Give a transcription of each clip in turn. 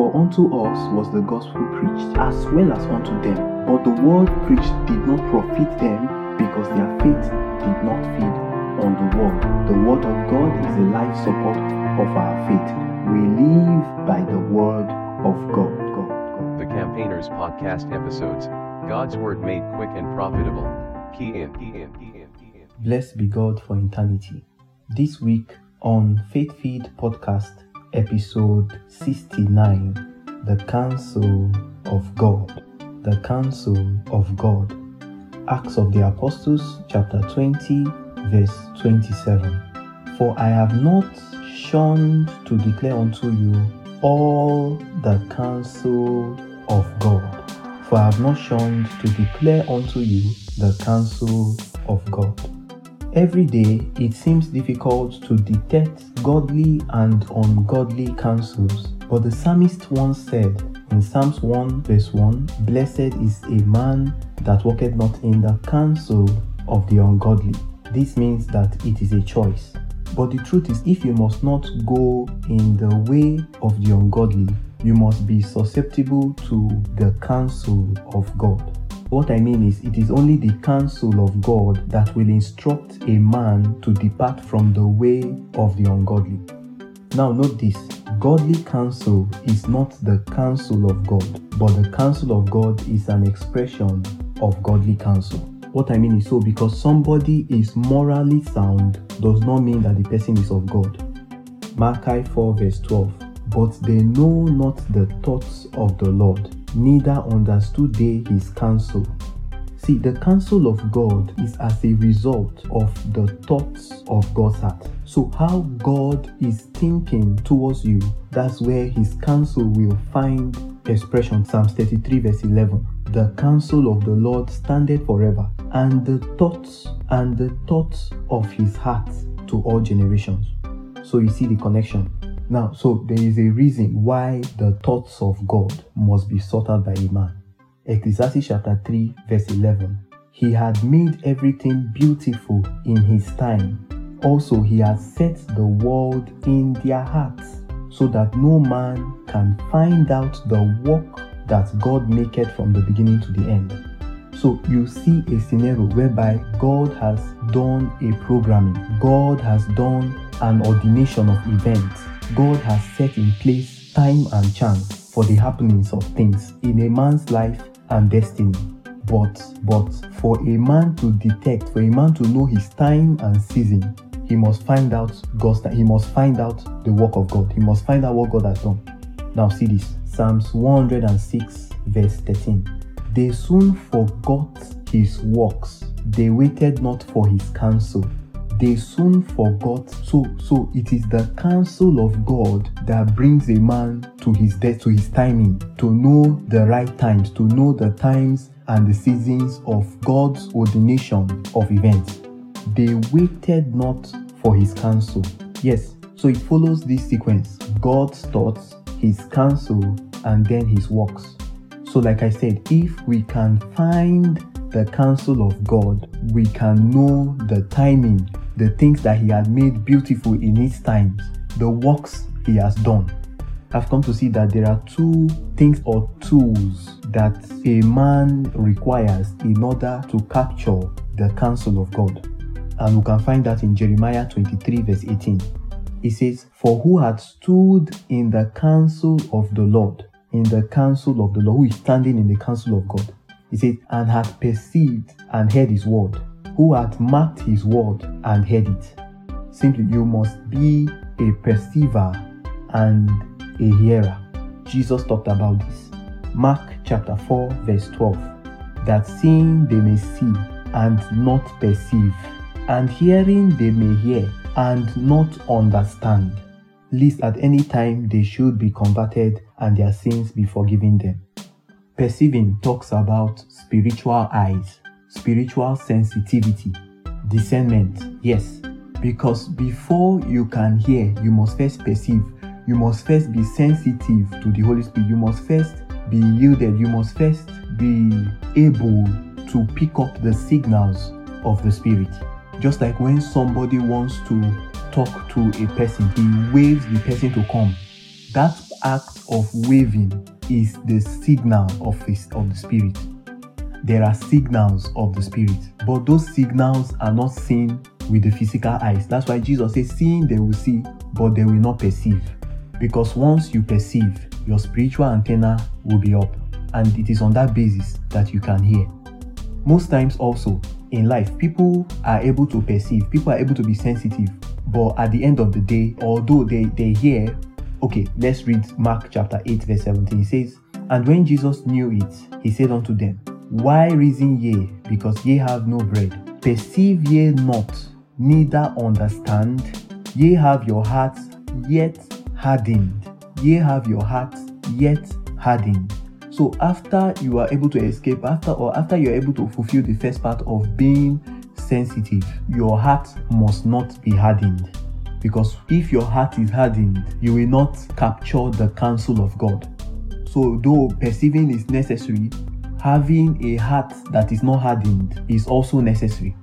For unto us was the gospel preached, as well as unto them. But the word preached did not profit them, because their faith did not feed on the word. The word of God is the life support of our faith. We live by the word of God. God, God. The Campaigners Podcast episodes God's Word made quick and profitable. Key in, key in, key in, key in. Blessed be God for eternity. This week on Faith Feed Podcast, episode 69 The Counsel of God. The Counsel of God. Acts of the Apostles, chapter 20, verse 27. For I have not shunned to declare unto you all the counsel of God. For I have not shunned to declare unto you the counsel of God. Every day it seems difficult to detect godly and ungodly counsels, but the psalmist once said in Psalms 1 verse 1 Blessed is a man that walketh not in the counsel of the ungodly. This means that it is a choice. But the truth is, if you must not go in the way of the ungodly, you must be susceptible to the counsel of God. What I mean is, it is only the counsel of God that will instruct a man to depart from the way of the ungodly. Now, note this godly counsel is not the counsel of God, but the counsel of God is an expression of godly counsel. What I mean is so because somebody is morally sound does not mean that the person is of God. Malachi 4 verse 12. But they know not the thoughts of the Lord, neither understood they his counsel. See, the counsel of God is as a result of the thoughts of God's heart. So, how God is thinking towards you, that's where his counsel will find expression. Psalms 33, verse 11. The counsel of the Lord standeth forever, and the thoughts and the thoughts of his heart to all generations. So, you see the connection. Now, so there is a reason why the thoughts of God must be sought out by a man. Ecclesiastes chapter 3, verse 11. He had made everything beautiful in his time. Also, he has set the world in their hearts, so that no man can find out the work that God maketh from the beginning to the end. So you see a scenario whereby God has done a programming, God has done an ordination of events, God has set in place time and chance for the happenings of things in a man's life and destiny. But but for a man to detect, for a man to know his time and season, he must find out God's time. He must find out the work of God. He must find out what God has done. Now see this. Psalms 106 verse 13. They soon forgot his works. They waited not for his counsel they soon forgot. So, so it is the counsel of God that brings a man to his death, to his timing, to know the right times, to know the times and the seasons of God's ordination of events. They waited not for his counsel. Yes, so it follows this sequence God's thoughts, his counsel, and then his works. So, like I said, if we can find the counsel of God, we can know the timing the things that he had made beautiful in his times, the works he has done. I've come to see that there are two things or tools that a man requires in order to capture the counsel of God. And we can find that in Jeremiah 23, verse 18. It says, For who had stood in the counsel of the Lord, in the counsel of the Lord, who is standing in the counsel of God? He says, and had perceived and heard his word who had marked his word and heard it. Simply, you must be a perceiver and a hearer. Jesus talked about this. Mark chapter 4, verse 12. That seeing they may see and not perceive, and hearing they may hear and not understand, lest at any time they should be converted and their sins be forgiven them. Perceiving talks about spiritual eyes spiritual sensitivity, discernment. Yes, because before you can hear, you must first perceive. You must first be sensitive to the Holy Spirit. You must first be yielded. You must first be able to pick up the signals of the Spirit. Just like when somebody wants to talk to a person, he waves the person to come. That act of waving is the signal of, his, of the Spirit. There are signals of the Spirit, but those signals are not seen with the physical eyes. That's why Jesus says, Seeing they will see, but they will not perceive. Because once you perceive, your spiritual antenna will be up, and it is on that basis that you can hear. Most times, also in life, people are able to perceive, people are able to be sensitive, but at the end of the day, although they, they hear, okay, let's read Mark chapter 8, verse 17. It says, And when Jesus knew it, he said unto them, Why reason ye, because ye have no bread? Perceive ye not, neither understand? Ye have your hearts yet hardened. Ye have your hearts yet hardened. So after you are able to escape, after or after you're able to fulfill the first part of being sensitive, your heart must not be hardened. Because if your heart is hardened, you will not capture the counsel of God. So, though perceiving is necessary, having a heart that is not hardened is also necessary.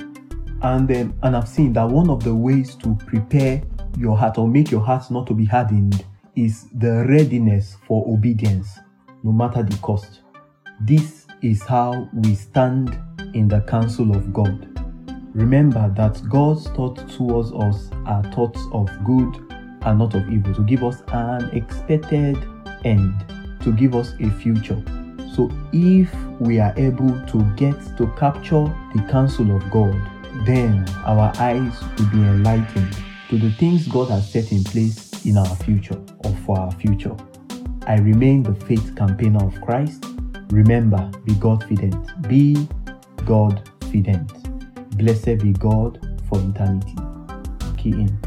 And and I've seen that one of the ways to prepare your heart or make your heart not to be hardened is the readiness for obedience, no matter the cost. This is how we stand in the counsel of God. Remember that God's thoughts towards us are thoughts of good and not of evil, to give us an expected end, to give us a future. So, if we are able to get to capture the counsel of God, then our eyes will be enlightened to the things God has set in place in our future or for our future. I remain the faith campaigner of Christ. Remember, be God-fident. Be God-fident. Blessed be God for eternity. Key in.